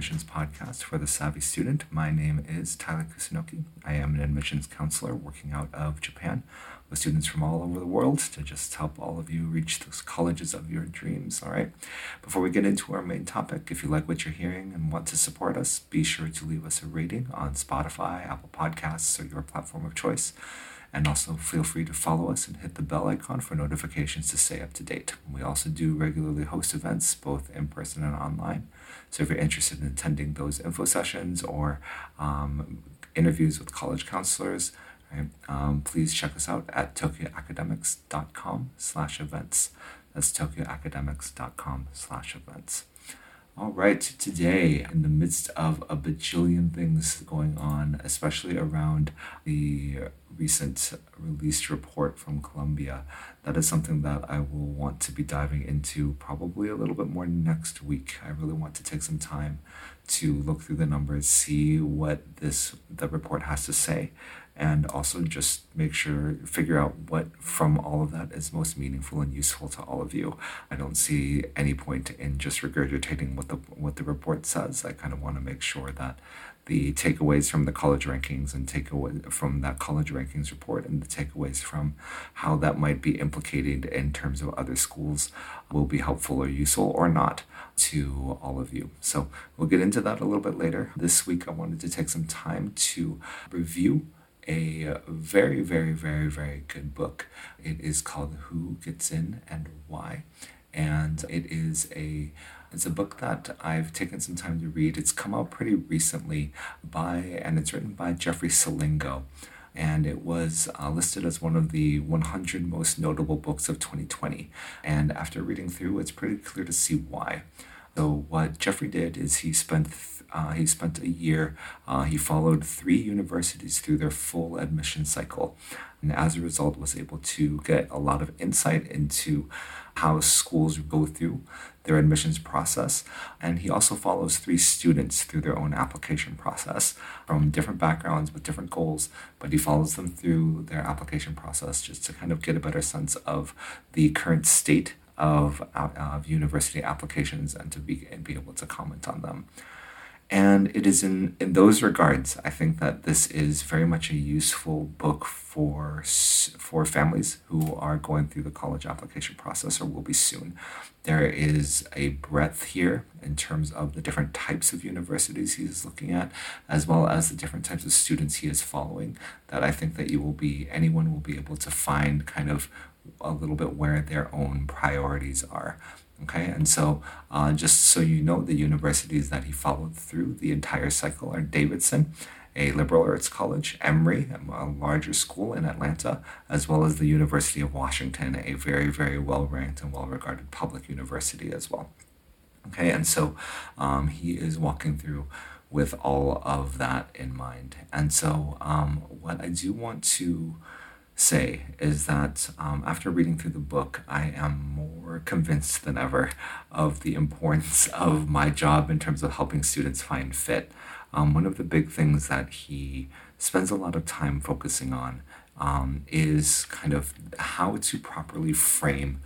admissions podcast for the Savvy Student. My name is Tyler Kusunoki. I am an admissions counselor working out of Japan with students from all over the world to just help all of you reach those colleges of your dreams. All right. Before we get into our main topic, if you like what you're hearing and want to support us, be sure to leave us a rating on Spotify, Apple Podcasts, or your platform of choice. And also feel free to follow us and hit the bell icon for notifications to stay up to date. We also do regularly host events, both in person and online. So if you're interested in attending those info sessions or um, interviews with college counselors, right, um, please check us out at tokyoacademics.com slash events. That's tokyoacademics.com slash events. All right, today, in the midst of a bajillion things going on, especially around the recent released report from Columbia, that is something that I will want to be diving into probably a little bit more next week. I really want to take some time to look through the numbers, see what this the report has to say, and also just make sure figure out what from all of that is most meaningful and useful to all of you. I don't see any point in just regurgitating what the what the report says. I kind of want to make sure that the takeaways from the college rankings and takeaway from that college rankings report and the takeaways from how that might be implicated in terms of other schools will be helpful or useful or not to all of you. So we'll get into that a little bit later. This week I wanted to take some time to review a very, very, very, very good book. It is called Who Gets In and Why. And it is a it's a book that I've taken some time to read. It's come out pretty recently by and it's written by Jeffrey Selingo. And it was uh, listed as one of the 100 most notable books of 2020. And after reading through, it's pretty clear to see why. So what Jeffrey did is he spent uh, he spent a year. Uh, he followed three universities through their full admission cycle, and as a result, was able to get a lot of insight into how schools go through their admissions process. And he also follows three students through their own application process from different backgrounds with different goals, but he follows them through their application process just to kind of get a better sense of the current state of, of university applications and to be, and be able to comment on them. And it is in, in those regards, I think that this is very much a useful book for, for families who are going through the college application process or will be soon. There is a breadth here in terms of the different types of universities he is looking at, as well as the different types of students he is following, that I think that you will be, anyone will be able to find kind of a little bit where their own priorities are. Okay, and so uh, just so you know, the universities that he followed through the entire cycle are Davidson, a liberal arts college, Emory, a larger school in Atlanta, as well as the University of Washington, a very, very well ranked and well regarded public university as well. Okay, and so um, he is walking through with all of that in mind. And so, um, what I do want to say is that um, after reading through the book, I am more convinced than ever of the importance of my job in terms of helping students find fit. Um, one of the big things that he spends a lot of time focusing on um, is kind of how to properly frame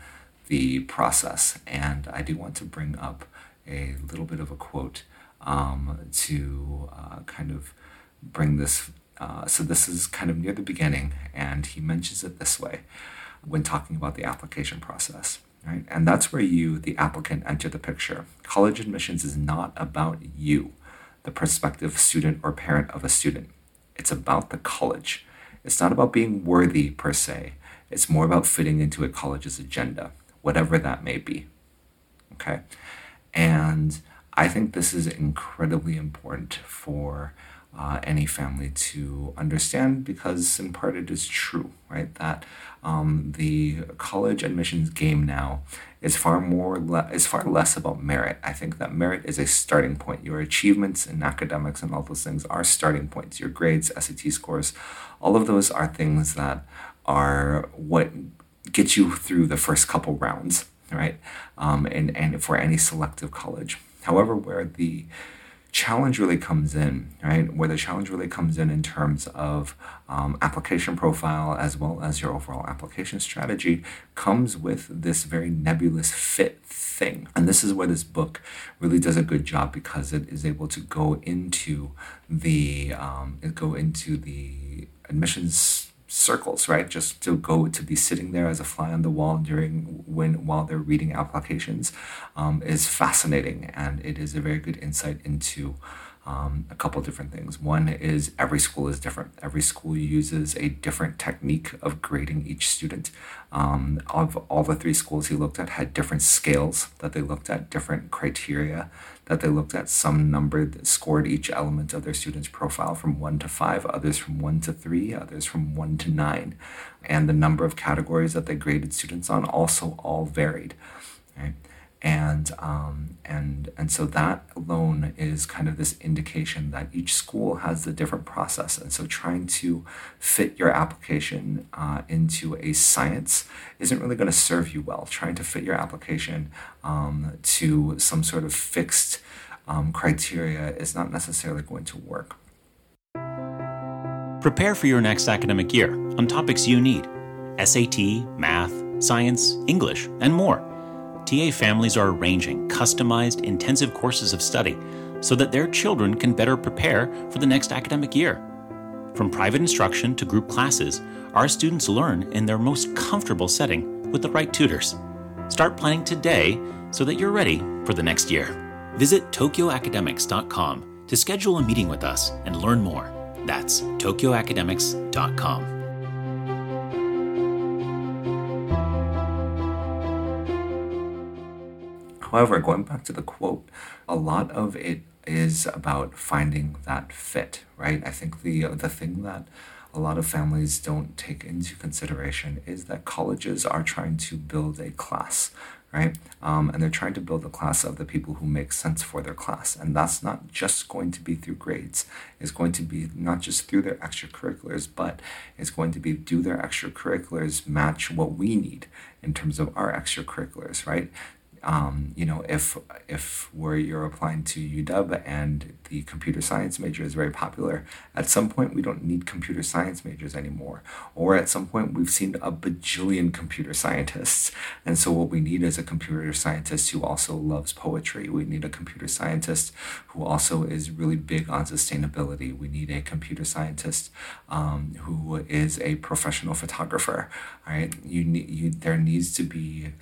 the process. And I do want to bring up a little bit of a quote um, to uh, kind of bring this uh, so this is kind of near the beginning, and he mentions it this way when talking about the application process. Right? And that's where you, the applicant, enter the picture. College admissions is not about you, the prospective student or parent of a student. It's about the college. It's not about being worthy per se. It's more about fitting into a college's agenda, whatever that may be. Okay? And I think this is incredibly important for uh, any family to understand because, in part, it is true, right? That um, the college admissions game now is far more le- is far less about merit. I think that merit is a starting point. Your achievements in academics and all those things are starting points. Your grades, SAT scores, all of those are things that are what get you through the first couple rounds, right? Um, and and for any selective college. However, where the challenge really comes in, right? Where the challenge really comes in in terms of um, application profile as well as your overall application strategy comes with this very nebulous fit thing. And this is where this book really does a good job because it is able to go into the um, go into the admissions circles, right? Just to go to be sitting there as a fly on the wall during when while they're reading applications um, is fascinating, and it is a very good insight into um, a couple different things. One is every school is different. Every school uses a different technique of grading each student. Um, of all the three schools he looked at had different scales that they looked at, different criteria that they looked at. Some numbered, scored each element of their student's profile from one to five, others from one to three, others from one to nine. And the number of categories that they graded students on also all varied. Right? And um, and and so that alone is kind of this indication that each school has a different process. And so trying to fit your application uh, into a science isn't really going to serve you well. Trying to fit your application um, to some sort of fixed um, criteria is not necessarily going to work. Prepare for your next academic year on topics you need sat math science english and more TA families are arranging customized, intensive courses of study so that their children can better prepare for the next academic year. From private instruction to group classes, our students learn in their most comfortable setting with the right tutors. Start planning today so that you're ready for the next year. Visit tokyoacademics.com to schedule a meeting with us and learn more. That's tokyoacademics.com. However, going back to the quote, a lot of it is about finding that fit, right? I think the the thing that a lot of families don't take into consideration is that colleges are trying to build a class, right? Um, and they're trying to build a class of the people who make sense for their class. And that's not just going to be through grades. It's going to be not just through their extracurriculars, but it's going to be do their extracurriculars match what we need in terms of our extracurriculars, right? Um, you know, if if where you're applying to UW and the computer science major is very popular, at some point we don't need computer science majors anymore. Or at some point we've seen a bajillion computer scientists, and so what we need is a computer scientist who also loves poetry. We need a computer scientist who also is really big on sustainability. We need a computer scientist um, who is a professional photographer. Right? You need you. There needs to be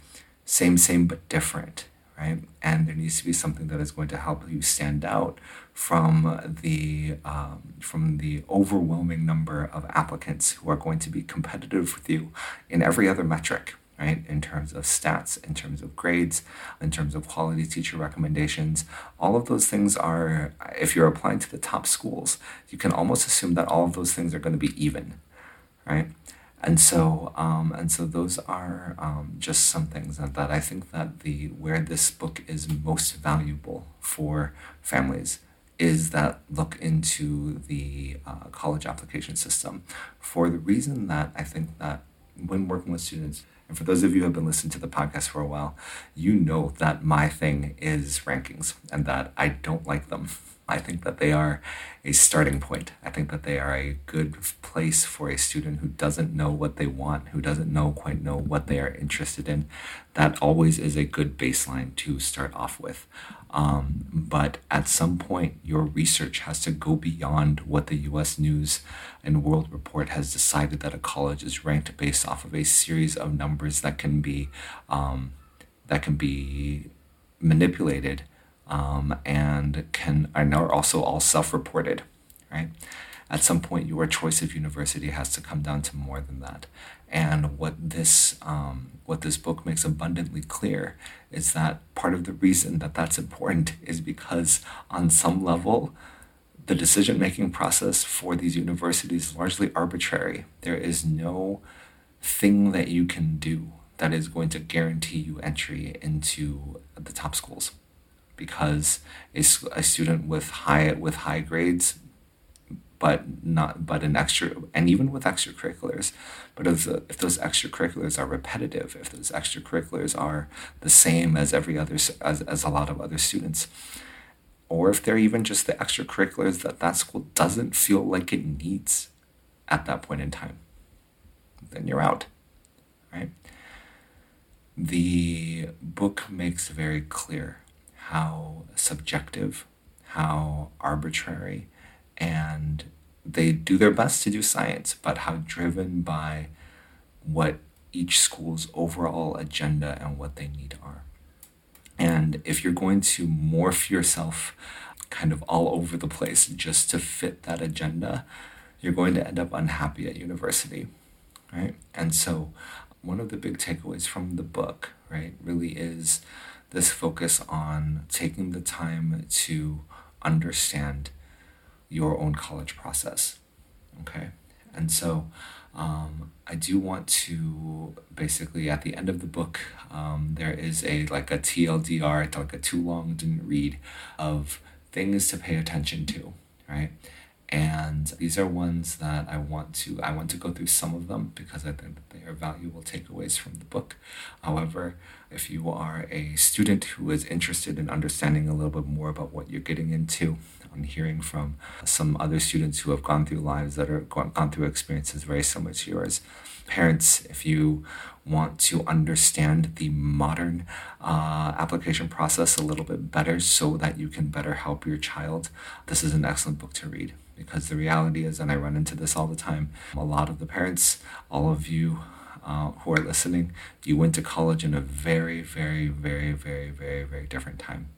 same, same, but different, right? And there needs to be something that is going to help you stand out from the um, from the overwhelming number of applicants who are going to be competitive with you in every other metric, right? In terms of stats, in terms of grades, in terms of quality teacher recommendations, all of those things are, if you're applying to the top schools, you can almost assume that all of those things are going to be even, right? And so um, and so those are um, just some things that, that I think that the where this book is most valuable for families is that look into the uh, college application system. For the reason that I think that when working with students and for those of you who have been listening to the podcast for a while you know that my thing is rankings and that I don't like them I think that they are a starting point. I think that they are a good place for a student who doesn't know what they want, who doesn't know quite know what they are interested in. That always is a good baseline to start off with. Um, but at some point, your research has to go beyond what the US News and World Report has decided that a college is ranked based off of a series of numbers that can be um, that can be manipulated um, and can and are also all self-reported, right? At some point, your choice of university has to come down to more than that. And what this um, what this book makes abundantly clear is that part of the reason that that's important is because on some level, the decision making process for these universities is largely arbitrary. There is no thing that you can do that is going to guarantee you entry into the top schools because a, a student with high with high grades but not but an extra and even with extracurriculars but if, the, if those extracurriculars are repetitive if those extracurriculars are the same as every other as, as a lot of other students or if they're even just the extracurriculars that that school doesn't feel like it needs at that point in time, then you're out, right? The book makes very clear how subjective, how arbitrary, and they do their best to do science, but how driven by what each school's overall agenda and what they need are. And if you're going to morph yourself kind of all over the place just to fit that agenda, you're going to end up unhappy at university, right? And so, one of the big takeaways from the book, right, really is this focus on taking the time to understand your own college process, okay? And so, um, I do want to basically at the end of the book, um, there is a like a TLDR, it's like a too long didn't read of things to pay attention to, right? And these are ones that I want to I want to go through some of them because I think that they are valuable takeaways from the book. However, if you are a student who is interested in understanding a little bit more about what you're getting into, I'm hearing from some other students who have gone through lives that are gone, through experiences very similar to yours. Parents, if you want to understand the modern uh, application process a little bit better so that you can better help your child, this is an excellent book to read. Because the reality is, and I run into this all the time, a lot of the parents, all of you uh, who are listening, you went to college in a very, very, very, very, very, very different time,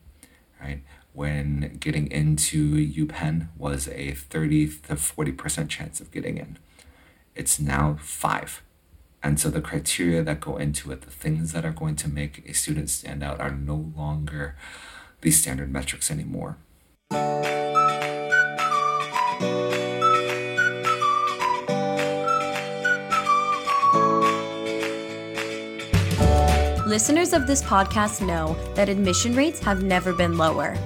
right? when getting into UPenn was a 30 to 40% chance of getting in. It's now five. And so the criteria that go into it, the things that are going to make a student stand out, are no longer the standard metrics anymore. Listeners of this podcast know that admission rates have never been lower.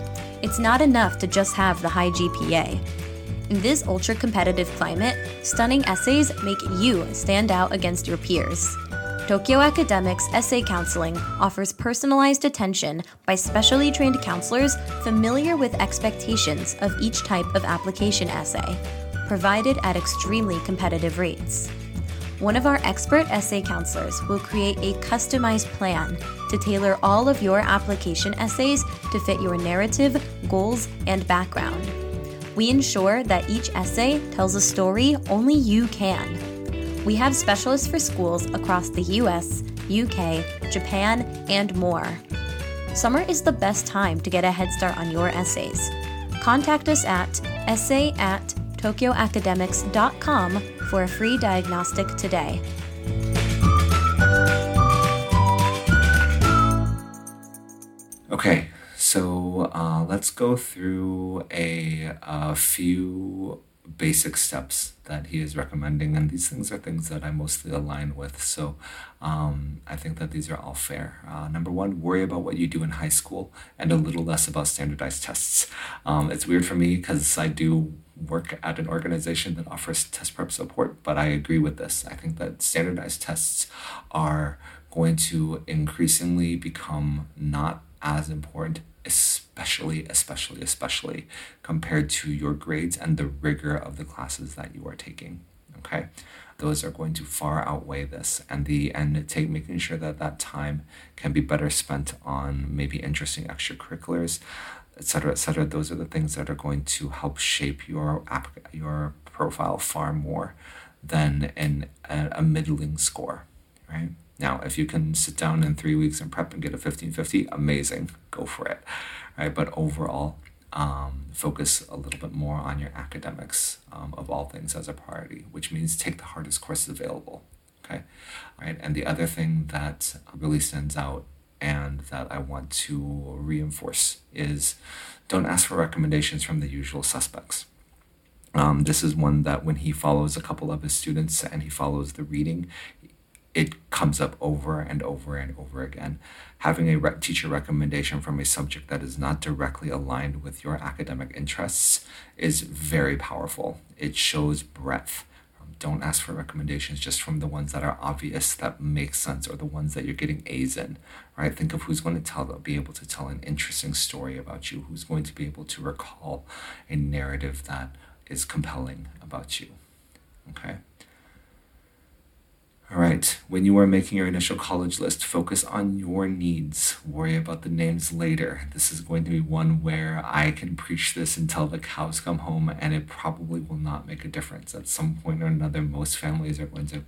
It's not enough to just have the high GPA. In this ultra competitive climate, stunning essays make you stand out against your peers. Tokyo Academics Essay Counseling offers personalized attention by specially trained counselors familiar with expectations of each type of application essay, provided at extremely competitive rates. One of our expert essay counselors will create a customized plan to tailor all of your application essays to fit your narrative, goals, and background. We ensure that each essay tells a story only you can. We have specialists for schools across the US, UK, Japan, and more. Summer is the best time to get a head start on your essays. Contact us at essay at tokyoacademics.com for a free diagnostic today. Okay, so uh, let's go through a, a few basic steps that he is recommending, and these things are things that I mostly align with. So um, I think that these are all fair. Uh, number one, worry about what you do in high school and a little less about standardized tests. Um, it's weird for me because I do work at an organization that offers test prep support, but I agree with this. I think that standardized tests are going to increasingly become not as important, especially, especially, especially compared to your grades and the rigor of the classes that you are taking. Okay, those are going to far outweigh this, and the and take making sure that that time can be better spent on maybe interesting extracurriculars, etc., etc. Those are the things that are going to help shape your app, your profile far more than in a, a middling score, right? Now, if you can sit down in three weeks and prep and get a 1550, amazing, go for it, right? But overall, um, focus a little bit more on your academics um, of all things as a priority, which means take the hardest courses available, okay? Right, and the other thing that really stands out and that I want to reinforce is don't ask for recommendations from the usual suspects. Um, this is one that when he follows a couple of his students and he follows the reading, it comes up over and over and over again. Having a re- teacher recommendation from a subject that is not directly aligned with your academic interests is very powerful. It shows breadth. Don't ask for recommendations just from the ones that are obvious, that make sense, or the ones that you're getting A's in, right? Think of who's going to tell, be able to tell an interesting story about you, who's going to be able to recall a narrative that is compelling about you, okay? All right, when you are making your initial college list, focus on your needs. Worry about the names later. This is going to be one where I can preach this until the cows come home, and it probably will not make a difference. At some point or another, most families are going to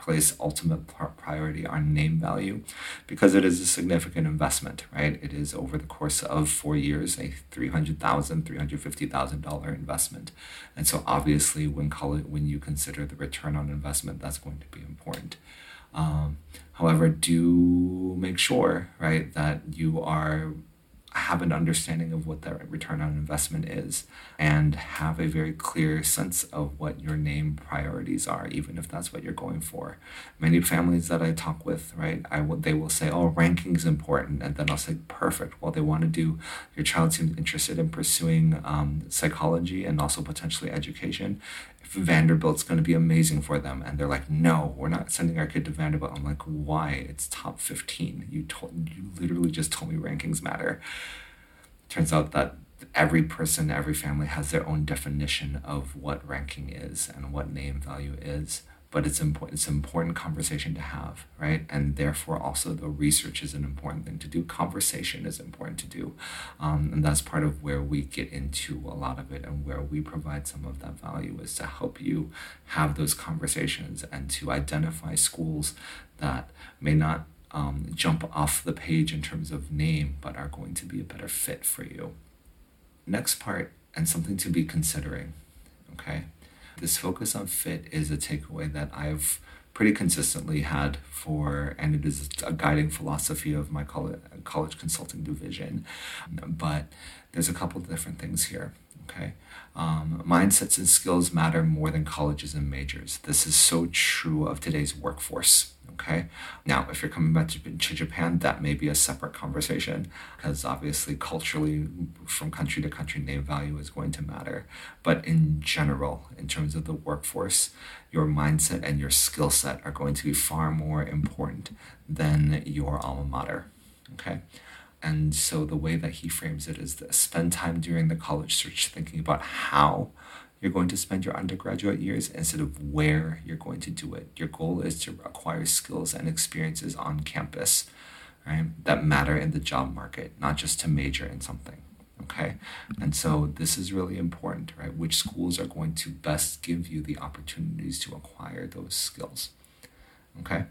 place ultimate priority on name value because it is a significant investment, right? It is over the course of four years a $300,000, $350,000 investment. And so obviously when call it, when you consider the return on investment, that's going to be important. Um, however, do make sure, right, that you are have an understanding of what that return on investment is and have a very clear sense of what your name priorities are even if that's what you're going for. Many families that i talk with right i will they will say oh ranking is important and then i'll say perfect. Well they want to do your child seems interested in pursuing um, psychology and also potentially education Vanderbilt's going to be amazing for them. And they're like, no, we're not sending our kid to Vanderbilt. I'm like, why? It's top 15. You told, you literally just told me rankings matter. Turns out that every person, every family has their own definition of what ranking is and what name value is but it's important it's an important conversation to have right? And therefore also the research is an important thing to do. Conversation is important to do. Um, and that's part of where we get into a lot of it and where we provide some of that value is to help you have those conversations and to identify schools that may not um, jump off the page in terms of name but are going to be a better fit for you. Next part and something to be considering okay this focus on fit is a takeaway that I've pretty consistently had for, and it is a guiding philosophy of my college, college consulting division. But there's a couple different things here. Okay. Um, mindsets and skills matter more than colleges and majors. This is so true of today's workforce. Okay. Now, if you're coming back to, Japan, that may be a separate conversation because obviously, culturally, from country to country, name value is going to matter. But in general, in terms of the workforce, your mindset and your skill set are going to be far more important than your alma mater. Okay. And so the way that he frames it is this spend time during the college search thinking about how you're going to spend your undergraduate years instead of where you're going to do it. Your goal is to acquire skills and experiences on campus, right, that matter in the job market, not just to major in something. Okay. And so this is really important, right? Which schools are going to best give you the opportunities to acquire those skills. Okay.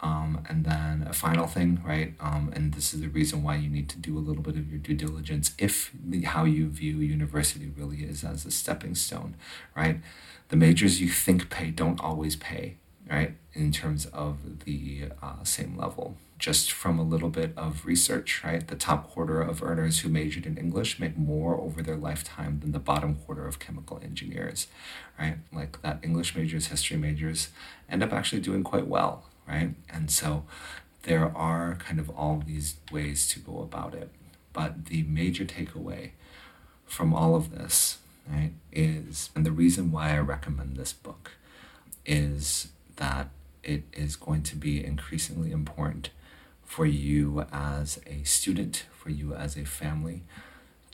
Um, and then a final thing, right? Um, and this is the reason why you need to do a little bit of your due diligence if the, how you view university really is as a stepping stone, right? The majors you think pay don't always pay, right? In terms of the uh, same level. Just from a little bit of research, right? The top quarter of earners who majored in English make more over their lifetime than the bottom quarter of chemical engineers, right? Like that English majors, history majors end up actually doing quite well, right? And so there are kind of all these ways to go about it. But the major takeaway from all of this, right, is, and the reason why I recommend this book is that it is going to be increasingly important for you as a student, for you as a family,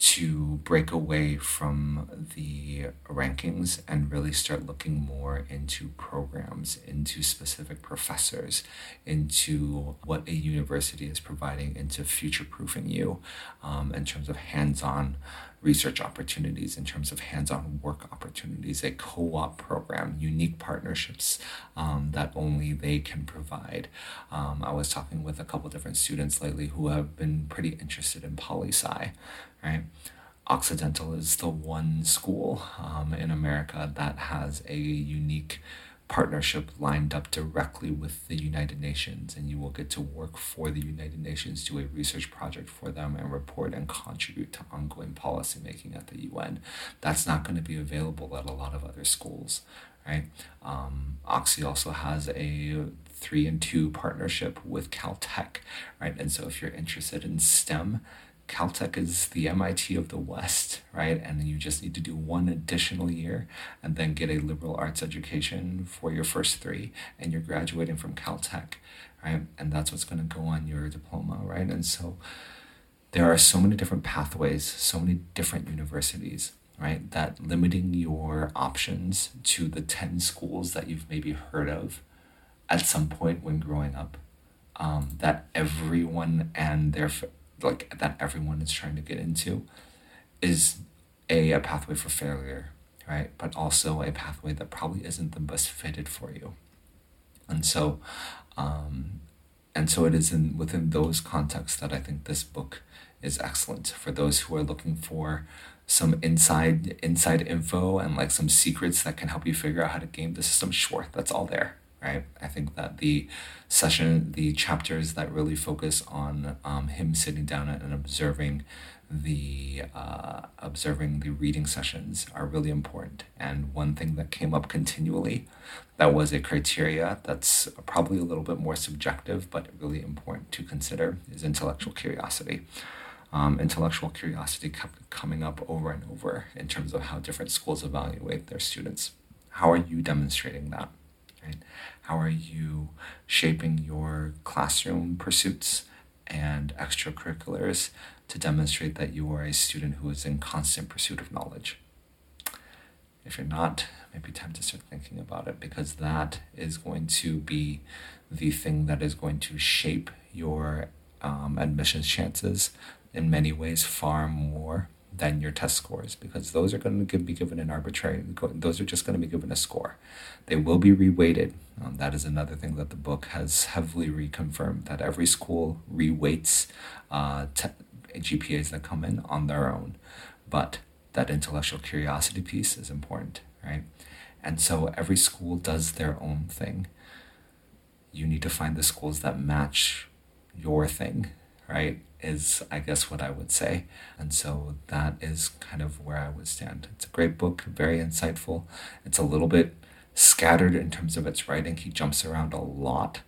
to break away from the rankings and really start looking more into programs, into specific professors, into what a university is providing, into future proofing you um, in terms of hands on research opportunities, in terms of hands on work opportunities, a co op program, unique partnerships um, that only they can provide. Um, I was talking with a couple different students lately who have been pretty interested in poli sci right? Occidental is the one school um, in America that has a unique partnership lined up directly with the United Nations, and you will get to work for the United Nations, do a research project for them, and report and contribute to ongoing policymaking at the UN. That's not going to be available at a lot of other schools, right? Um, Oxy also has a three and two partnership with Caltech, right? And so if you're interested in STEM, Caltech is the MIT of the West, right? And you just need to do one additional year and then get a liberal arts education for your first three, and you're graduating from Caltech, right? And that's what's going to go on your diploma, right? And so there are so many different pathways, so many different universities, right? That limiting your options to the 10 schools that you've maybe heard of at some point when growing up, um, that everyone and their like that everyone is trying to get into is a, a pathway for failure right? But also a pathway that probably isn't the best fitted for you. And so um, and so it is in within those contexts that i think this book is excellent. For those who are looking for some inside inside info and like some secrets that can help you figure out how to game the system sure that's all there right? I think that the session, the chapters that really focus on um, him sitting down and observing the uh, observing the reading sessions are really important. And one thing that came up continually, that was a criteria that's probably a little bit more subjective, but really important to consider, is intellectual curiosity. Um, intellectual curiosity kept coming up over and over in terms of how different schools evaluate their students. How are you demonstrating that? Right? How are you shaping your classroom pursuits and extracurriculars to demonstrate that you are a student who is in constant pursuit of knowledge? If you're not, maybe time to start thinking about it because that is going to be the thing that is going to shape your um, admissions chances in many ways far more than your test scores because those are going to be given an arbitrary those are just going to be given a score. They will be reweighted. Um, that is another thing that the book has heavily reconfirmed that every school reweights uh, te- gpas that come in on their own. But that intellectual curiosity piece is important right? And so every school does their own thing. You need to find the schools that match your thing right is I guess what I would say. And so that is kind of where I would stand. It's a great book, very insightful. It's a little bit scattered in terms of its writing. He jumps around a lot.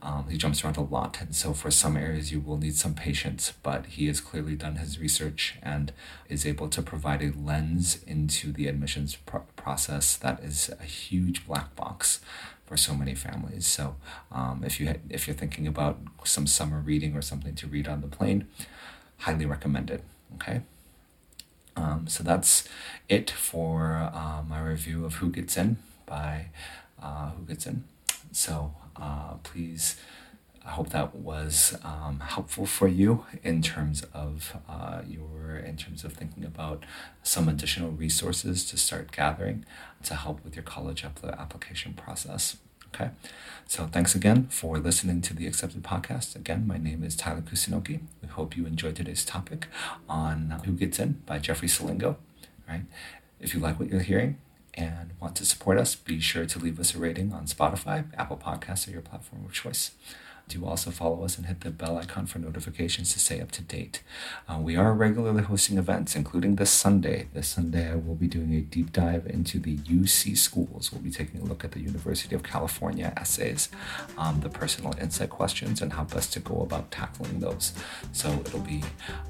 Um, he jumps around a lot. And so for some areas, you will need some patience, but he has clearly done his research and is able to provide a lens into the admissions pro- process that is a huge black box for so many families. So um, if you if you're thinking about some summer reading or something to read on the plane, highly recommended. Okay. Um, so that's it for uh, my review of Who Gets In by uh, Who Gets In. So uh, please I hope that was um, helpful for you in terms of uh, your in terms of thinking about some additional resources to start gathering to help with your college application process. Okay, so thanks again for listening to the Accepted Podcast. Again, my name is Tyler Kusunoki. We hope you enjoyed today's topic on Who Gets In by Jeffrey Selingo. Right, if you like what you're hearing, and want to support us, be sure to leave us a rating on Spotify, Apple Podcasts, or your platform of choice do also follow us and hit the bell icon for notifications to stay up to date. Uh, we are regularly hosting events, including this Sunday. This Sunday, I will be doing a deep dive into the UC schools. We'll be taking a look at the University of California essays, um, the personal insight questions, and how best to go about tackling those. So it'll be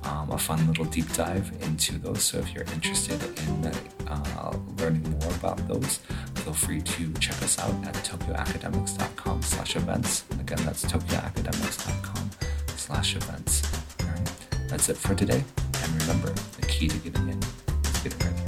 um, a fun little deep dive into those. So if you're interested in uh, learning more about those, feel free to check us out at tokyoacademics.com slash events. Again, that's tokyoacademics.com slash events. All right, that's it for today. And remember, the key to getting in is getting ready.